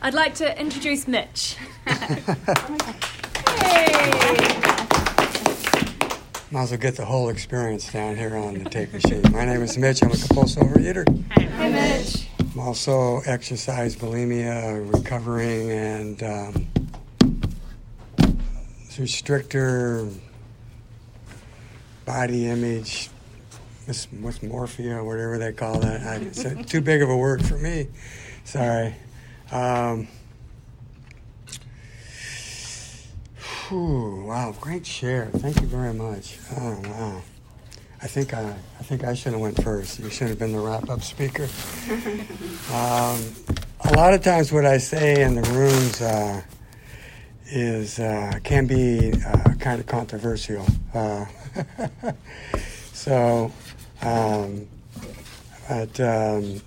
I'd like to introduce Mitch. Hey. Might as well get the whole experience down here on the tape machine. My name is Mitch. I'm a compulsive overeater. Hey, Mitch. I'm also exercise bulimia recovering and um, restrictor, body image, what's morphia, whatever they call that. I, it's too big of a word for me. Sorry. Um, Whew, wow, great share. Thank you very much. Oh wow. I think I, I think I should have went first. You should have been the wrap-up speaker. um, a lot of times, what I say in the rooms uh, is uh, can be uh, kind of controversial. Uh, so, um, but um,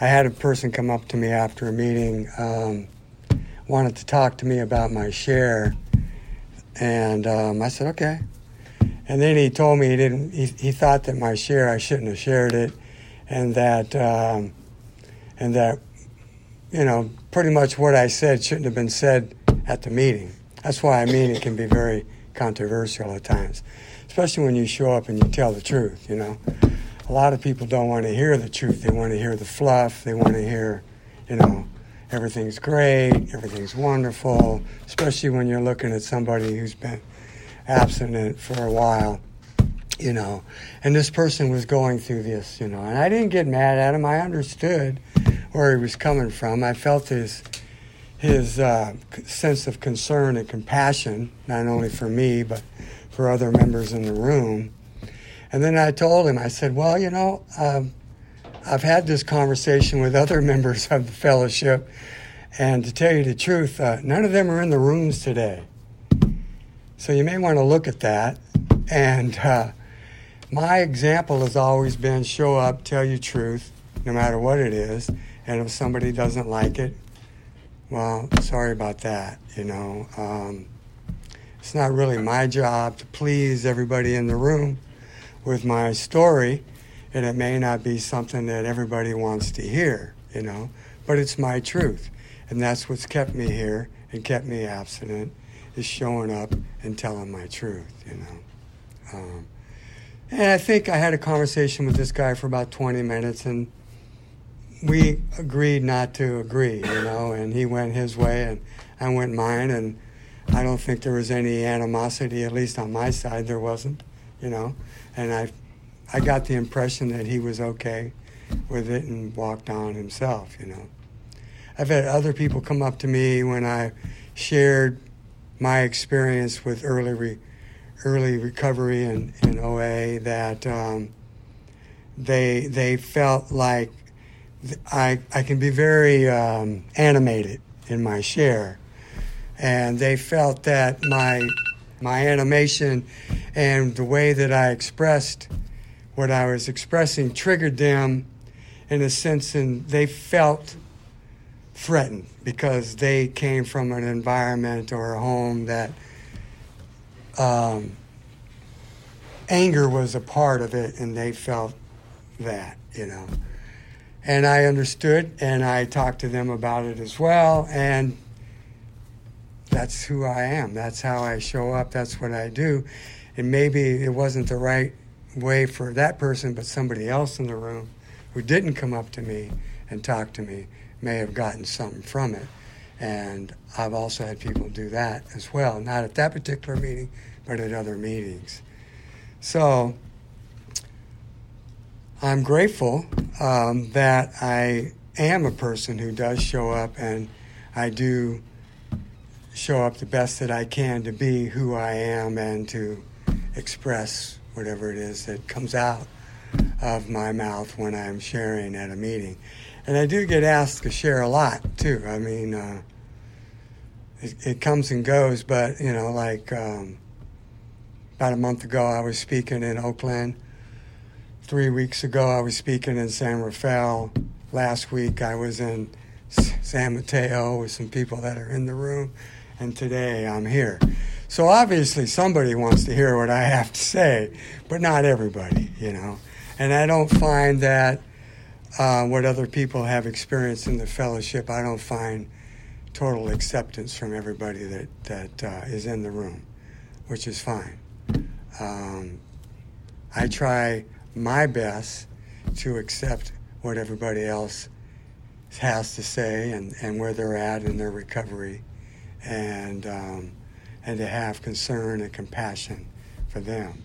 I had a person come up to me after a meeting, um, wanted to talk to me about my share and um, I said, okay. And then he told me he didn't. He, he thought that my share I shouldn't have shared it, and that um, and that you know pretty much what I said shouldn't have been said at the meeting. That's why I mean it can be very controversial at times, especially when you show up and you tell the truth. You know, a lot of people don't want to hear the truth. They want to hear the fluff. They want to hear, you know, everything's great, everything's wonderful, especially when you're looking at somebody who's been abstinent for a while, you know. And this person was going through this, you know. And I didn't get mad at him. I understood where he was coming from. I felt his his uh, sense of concern and compassion, not only for me but for other members in the room. And then I told him, I said, "Well, you know." Um, I've had this conversation with other members of the fellowship, and to tell you the truth, uh, none of them are in the rooms today. So you may want to look at that. And uh, my example has always been show up, tell you truth, no matter what it is. And if somebody doesn't like it, well, sorry about that. You know, um, it's not really my job to please everybody in the room with my story and it may not be something that everybody wants to hear, you know, but it's my truth. And that's what's kept me here and kept me abstinent is showing up and telling my truth, you know. Um, and I think I had a conversation with this guy for about 20 minutes, and we agreed not to agree, you know, and he went his way and I went mine, and I don't think there was any animosity, at least on my side, there wasn't, you know, and I I got the impression that he was okay with it and walked on himself, you know. I've had other people come up to me when I shared my experience with early re, early recovery and, OA that um, they they felt like I I can be very um, animated in my share, and they felt that my my animation and the way that I expressed what I was expressing triggered them in a sense, and they felt threatened because they came from an environment or a home that um, anger was a part of it, and they felt that, you know. And I understood, and I talked to them about it as well, and that's who I am. That's how I show up. That's what I do. And maybe it wasn't the right way for that person, but somebody else in the room who didn't come up to me and talk to me may have gotten something from it. And I've also had people do that as well, not at that particular meeting, but at other meetings. So I'm grateful um, that I am a person who does show up and I do show up the best that I can to be who I am and to express whatever it is that comes out of my mouth when I'm sharing at a meeting. And I do get asked to share a lot too. I mean, uh, it, it, comes and goes, but you know, like um, about a month ago, I was speaking in Oakland. Three weeks ago, I was speaking in San Rafael. Last week, I was in San Mateo with some people that are in the room. And today, I'm here. So obviously, somebody wants to hear what I have to say, but not everybody, you know. And I don't find that uh, what other people have experienced in the fellowship, I don't find total acceptance from everybody that that uh, is in the room, which is fine. Um, I try my best to accept what everybody else has to say and, and where they're at in their recovery, and um, and to have concern and compassion for them,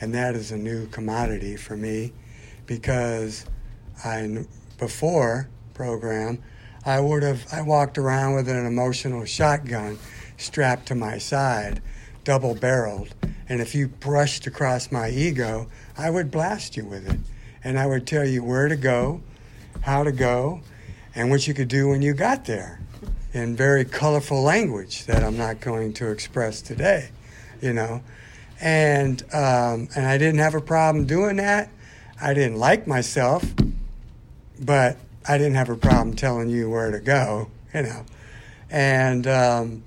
and that is a new commodity for me, because I before program I would have I walked around with an emotional shotgun strapped to my side, double barreled, and if you brushed across my ego, I would blast you with it. And I would tell you where to go, how to go, and what you could do when you got there in very colorful language that I'm not going to express today, you know. And um, and I didn't have a problem doing that. I didn't like myself, but I didn't have a problem telling you where to go, you know. And um,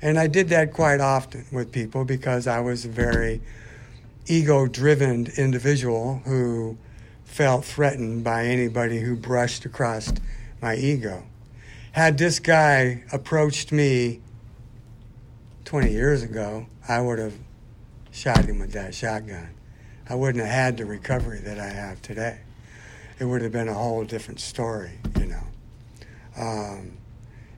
and I did that quite often with people because I was a very ego-driven individual who felt threatened by anybody who brushed across my ego. Had this guy approached me 20 years ago, I would have shot him with that shotgun. I wouldn't have had the recovery that I have today it would have been a whole different story, you know. Um,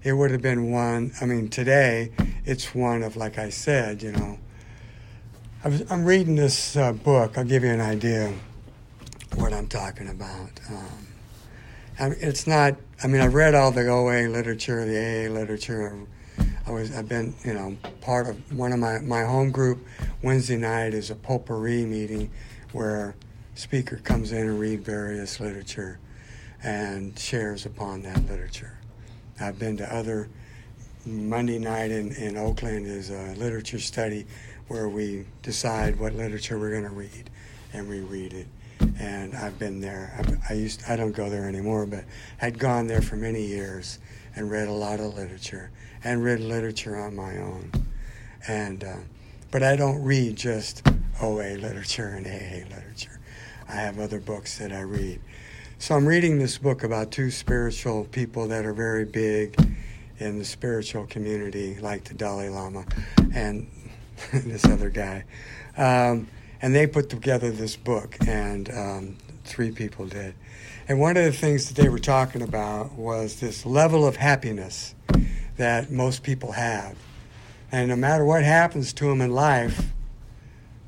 it would have been one, I mean, today it's one of, like I said, you know, I I'm reading this uh, book. I'll give you an idea what I'm talking about. Um, it's not, I mean, I've read all the OA literature, the AA literature. I was, I've been, you know, part of one of my, my home group Wednesday night is a potpourri meeting where speaker comes in and read various literature and shares upon that literature. I've been to other Monday night in, in Oakland is a literature study where we decide what literature we're going to read and we read it. And I've been there. I, I used I don't go there anymore, but I'd gone there for many years and read a lot of literature and read literature on my own. And uh, but I don't read just OA literature and AA literature. I have other books that I read. So I'm reading this book about two spiritual people that are very big in the spiritual community, like the Dalai Lama and this other guy. Um, and they put together this book, and um, three people did. And one of the things that they were talking about was this level of happiness that most people have. And no matter what happens to them in life,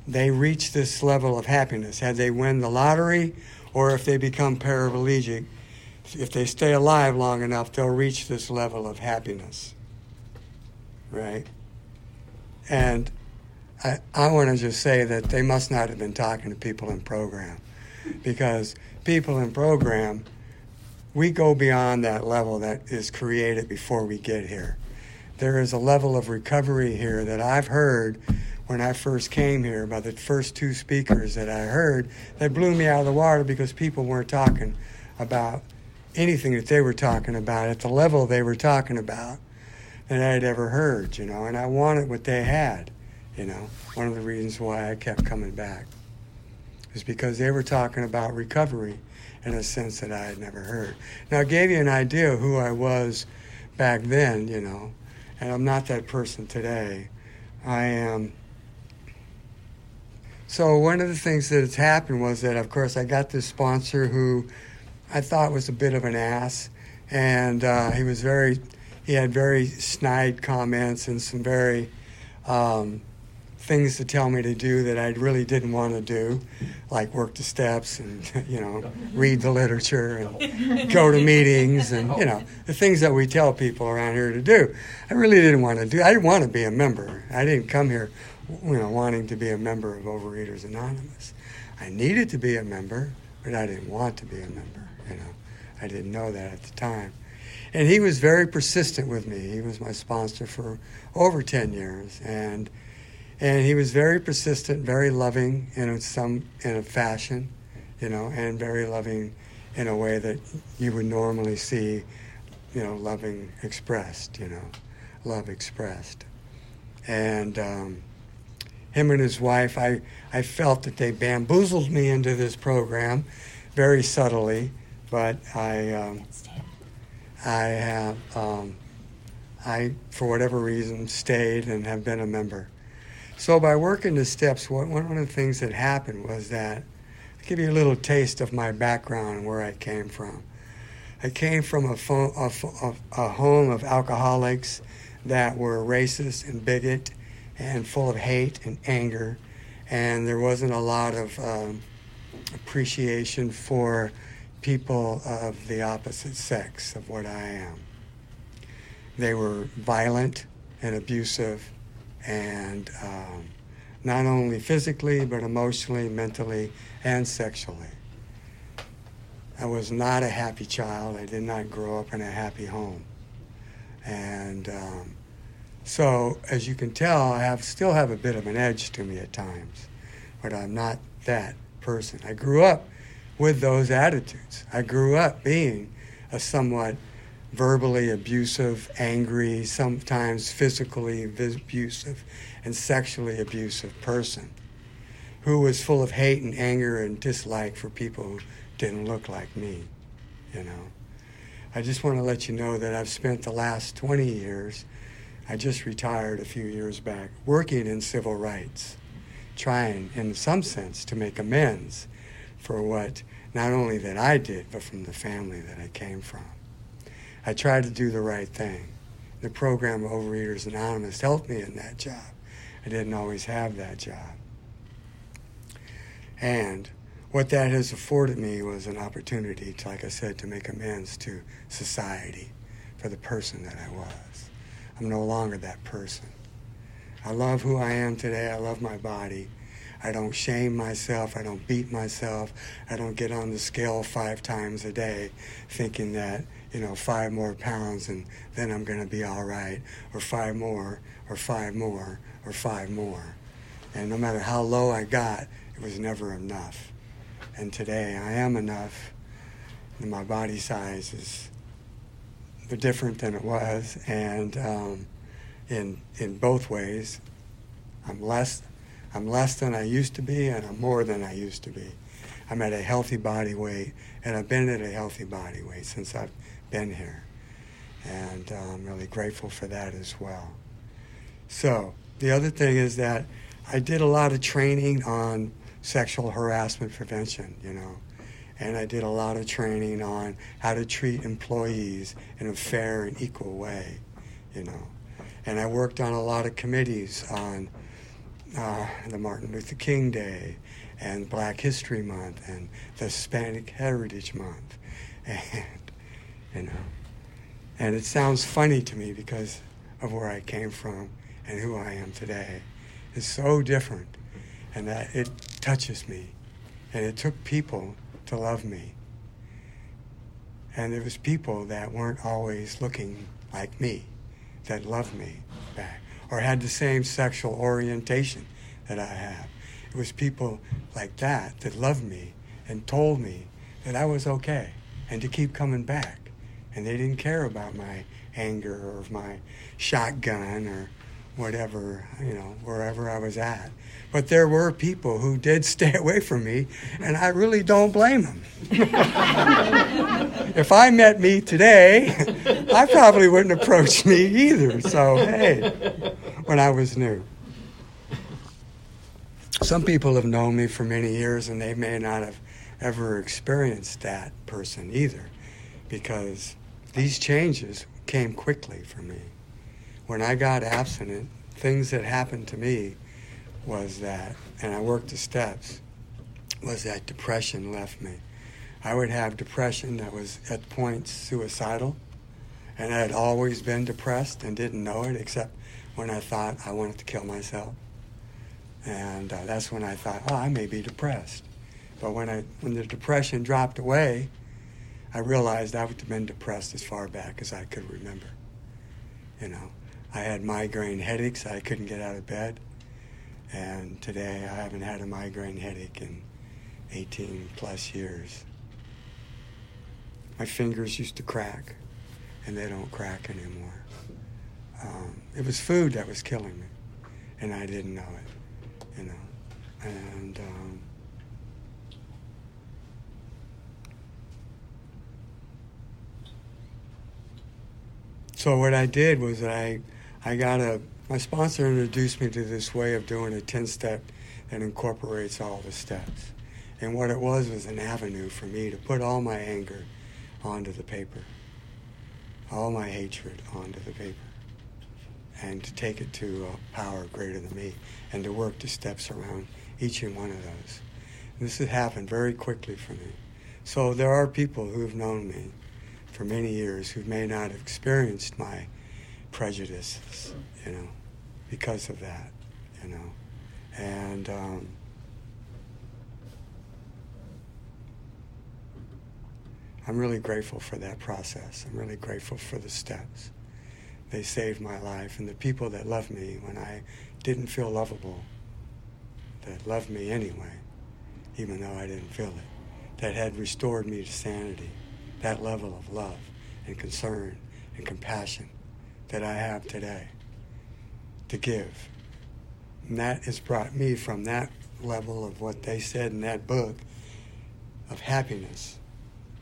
they reach this level of happiness. Had they win the lottery or if they become paraplegic, if they stay alive long enough, they'll reach this level of happiness. Right? And I, I want to just say that they must not have been talking to people in program because people in program, we go beyond that level that is created before we get here. There is a level of recovery here that I've heard when I first came here by the first two speakers that I heard that blew me out of the water because people weren't talking about anything that they were talking about at the level they were talking about that I had ever heard, you know, and I wanted what they had, you know. One of the reasons why I kept coming back is because they were talking about recovery in a sense that I had never heard. Now, I gave you an idea of who I was back then, you know, and I'm not that person today. I am so one of the things that has happened was that, of course, I got this sponsor who I thought was a bit of an ass, and uh, he was very, he had very snide comments and some very um, things to tell me to do that I really didn't want to do, like work the steps and you know read the literature and go to meetings and you know the things that we tell people around here to do. I really didn't want to do. I didn't want to be a member. I didn't come here you know, wanting to be a member of Overeaters Anonymous. I needed to be a member, but I didn't want to be a member. You know, I didn't know that at the time. And he was very persistent with me. He was my sponsor for over ten years, and and he was very persistent, very loving in some in a fashion, you know, and very loving in a way that you would normally see, you know, loving expressed, you know, love expressed, and. Um, him and his wife, I, I felt that they bamboozled me into this program very subtly. but I, um, I have, um, I, for whatever reason, stayed and have been a member. So by working the steps, one, one of the things that happened was that, I'll give you a little taste of my background and where I came from. I came from a, fo- a, fo- a, home of alcoholics that were racist and bigot and full of hate and anger, and there wasn't a lot of um, appreciation for people of the opposite sex of what I am. They were violent and abusive, and um, not only physically, but emotionally, mentally, and sexually. I was not a happy child. I did not grow up in a happy home. And um, so, as you can tell, I have still have a bit of an edge to me at times, but I'm not that person. I grew up with those attitudes. I grew up being a somewhat verbally abusive, angry, sometimes physically abusive, and sexually abusive person who was full of hate and anger and dislike for people who didn't look like me, you know. I just want to let you know that I've spent the last 20 years, I just retired a few years back, working in civil rights, trying, in some sense, to make amends for what not only that I did, but from the family that I came from. I tried to do the right thing. The program of Overeaters Anonymous helped me in that job. I didn't always have that job. And what that has afforded me was an opportunity to, like I said, to make amends to society for the person that I was. I'm no longer that person. I love who I am today. I love my body. I don't shame myself. I don't beat myself. I don't get on the scale five times a day thinking that, you know, five more pounds and then I'm going to be all right, or five more, or five more, or five more. And no matter how low I got, it was never enough. And today I am enough. And my body size is different than it was. And um, in, in both ways, I'm less, I'm less than I used to be, and I'm more than I used to be. I'm at a healthy body weight, and I've been at a healthy body weight since I've been here. And uh, I'm really grateful for that as well. So, the other thing is that I did a lot of training on sexual harassment prevention, you know. And I did a lot of training on how to treat employees in a fair and equal way, you know. And I worked on a lot of committees on uh, the Martin Luther King Day and Black History Month and the Hispanic Heritage Month. And, you know, and it sounds funny to me because of where I came from and who I am today. It's so different and that it touches me. And it took people to love me. And there was people that weren't always looking like me, that loved me back, or had the same sexual orientation that I have. It was people like that that loved me and told me that I was okay and to keep coming back. And they didn't care about my anger or my shotgun or whatever, you know, wherever I was at. But there were people who did stay away from me, and I really don't blame them. if I met me today, I probably wouldn't approach me either. So, hey, when I was new. Some people have known me for many years, and they may not have ever experienced that person either, because these changes came quickly for me. When I got abstinent, things that happened to me was that, and I worked the steps, was that depression left me. I would have depression that was at points suicidal, and I had always been depressed and didn't know it except when I thought I wanted to kill myself. And uh, that's when I thought, oh, I may be depressed. But when, I, when the depression dropped away, I realized I would have been depressed as far back as I could remember. You know, I had migraine headaches. I couldn't get out of bed. And today I haven't had a migraine headache in 18 plus years. My fingers used to crack, and they don't crack anymore. Um, it was food that was killing me, and I didn't know it, you know. And um, so what I did was I, I got a, my sponsor introduced me to this way of doing a 10 step that incorporates all the steps. And what it was was an avenue for me to put all my anger onto the paper, all my hatred onto the paper, and to take it to a power greater than me, and to work the steps around each and one of those. And this has happened very quickly for me. So there are people who've known me for many years who may not have experienced my prejudices, you know, because of that, you know. And um, I'm really grateful for that process. I'm really grateful for the steps. They saved my life, and the people that loved me when I didn't feel lovable, that loved me anyway, even though I didn't feel it, that had restored me to sanity, that level of love and concern and compassion that I have today to give. And that has brought me from that level of what they said in that book of happiness,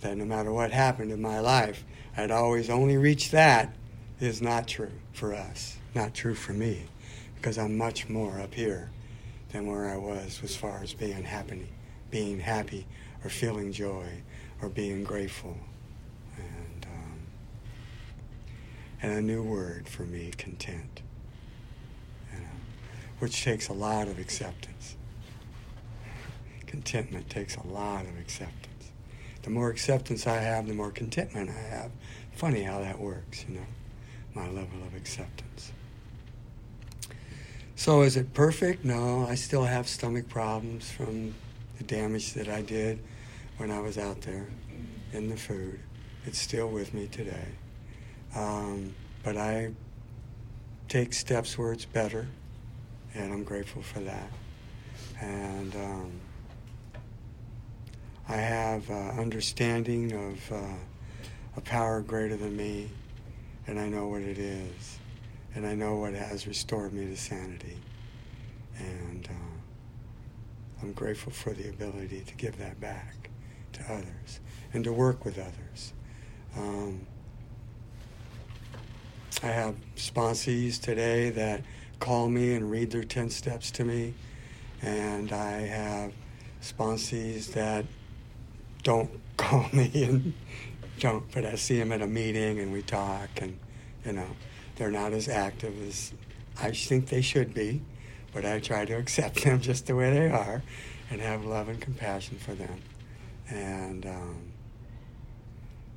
that no matter what happened in my life, I'd always only reach that is not true for us, not true for me, because I'm much more up here than where I was as far as being happy, being happy or feeling joy or being grateful. And, um, and a new word for me, content which takes a lot of acceptance. Contentment takes a lot of acceptance. The more acceptance I have, the more contentment I have. Funny how that works, you know, my level of acceptance. So is it perfect? No, I still have stomach problems from the damage that I did when I was out there in the food. It's still with me today. Um, but I take steps where it's better and I'm grateful for that. And um, I have uh, understanding of uh, a power greater than me, and I know what it is, and I know what has restored me to sanity. And uh, I'm grateful for the ability to give that back to others and to work with others. Um, I have sponsees today that call me and read their 10 steps to me. And I have sponsees that don't call me and don't, but I see them at a meeting and we talk and, you know, they're not as active as I think they should be, but I try to accept them just the way they are and have love and compassion for them. And, um,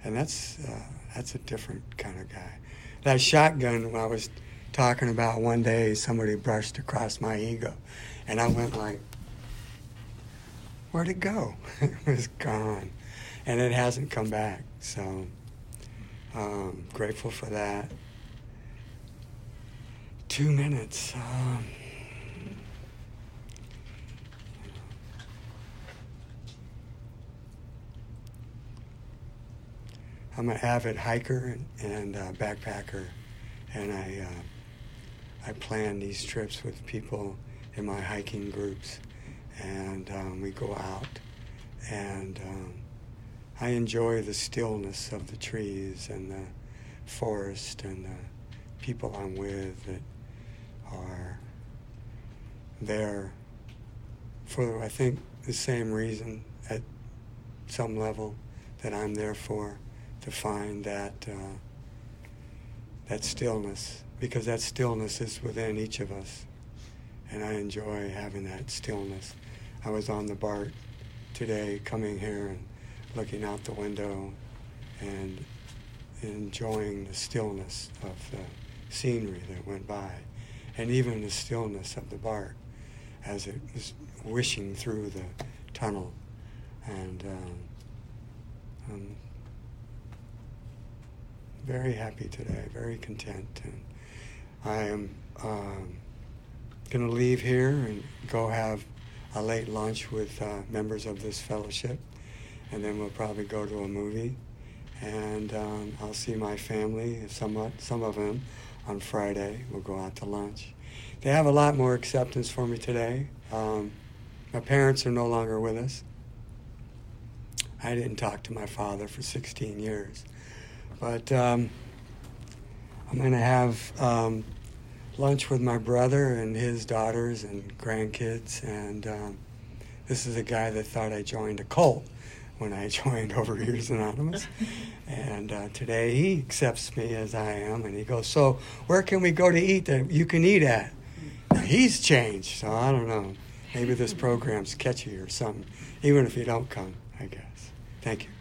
and that's, uh, that's a different kind of guy. That shotgun, when I was talking about one day somebody brushed across my ego, and I went like, "Where'd it go? it was gone, and it hasn't come back." So, um, grateful for that. Two minutes. Um, I'm an avid hiker and, and uh, backpacker, and I uh, I plan these trips with people in my hiking groups, and um, we go out, and um, I enjoy the stillness of the trees and the forest and the people I'm with that are there for, I think, the same reason at some level that I'm there for, to find that, uh, that stillness because that stillness is within each of us. And I enjoy having that stillness. I was on the BART today coming here and looking out the window and enjoying the stillness of the scenery that went by and even the stillness of the BART as it was wishing through the tunnel. And um, I'm very happy today, very content. And, I am um, going to leave here and go have a late lunch with uh, members of this fellowship, and then we'll probably go to a movie, and um, I'll see my family, somewhat, some of them, on Friday. We'll go out to lunch. They have a lot more acceptance for me today. Um, my parents are no longer with us. I didn't talk to my father for 16 years, but. Um, I'm going to have um, lunch with my brother and his daughters and grandkids. And um, this is a guy that thought I joined a cult when I joined Overeaters Anonymous. And uh, today he accepts me as I am. And he goes, So, where can we go to eat that you can eat at? Now, he's changed. So, I don't know. Maybe this program's catchy or something, even if you don't come, I guess. Thank you.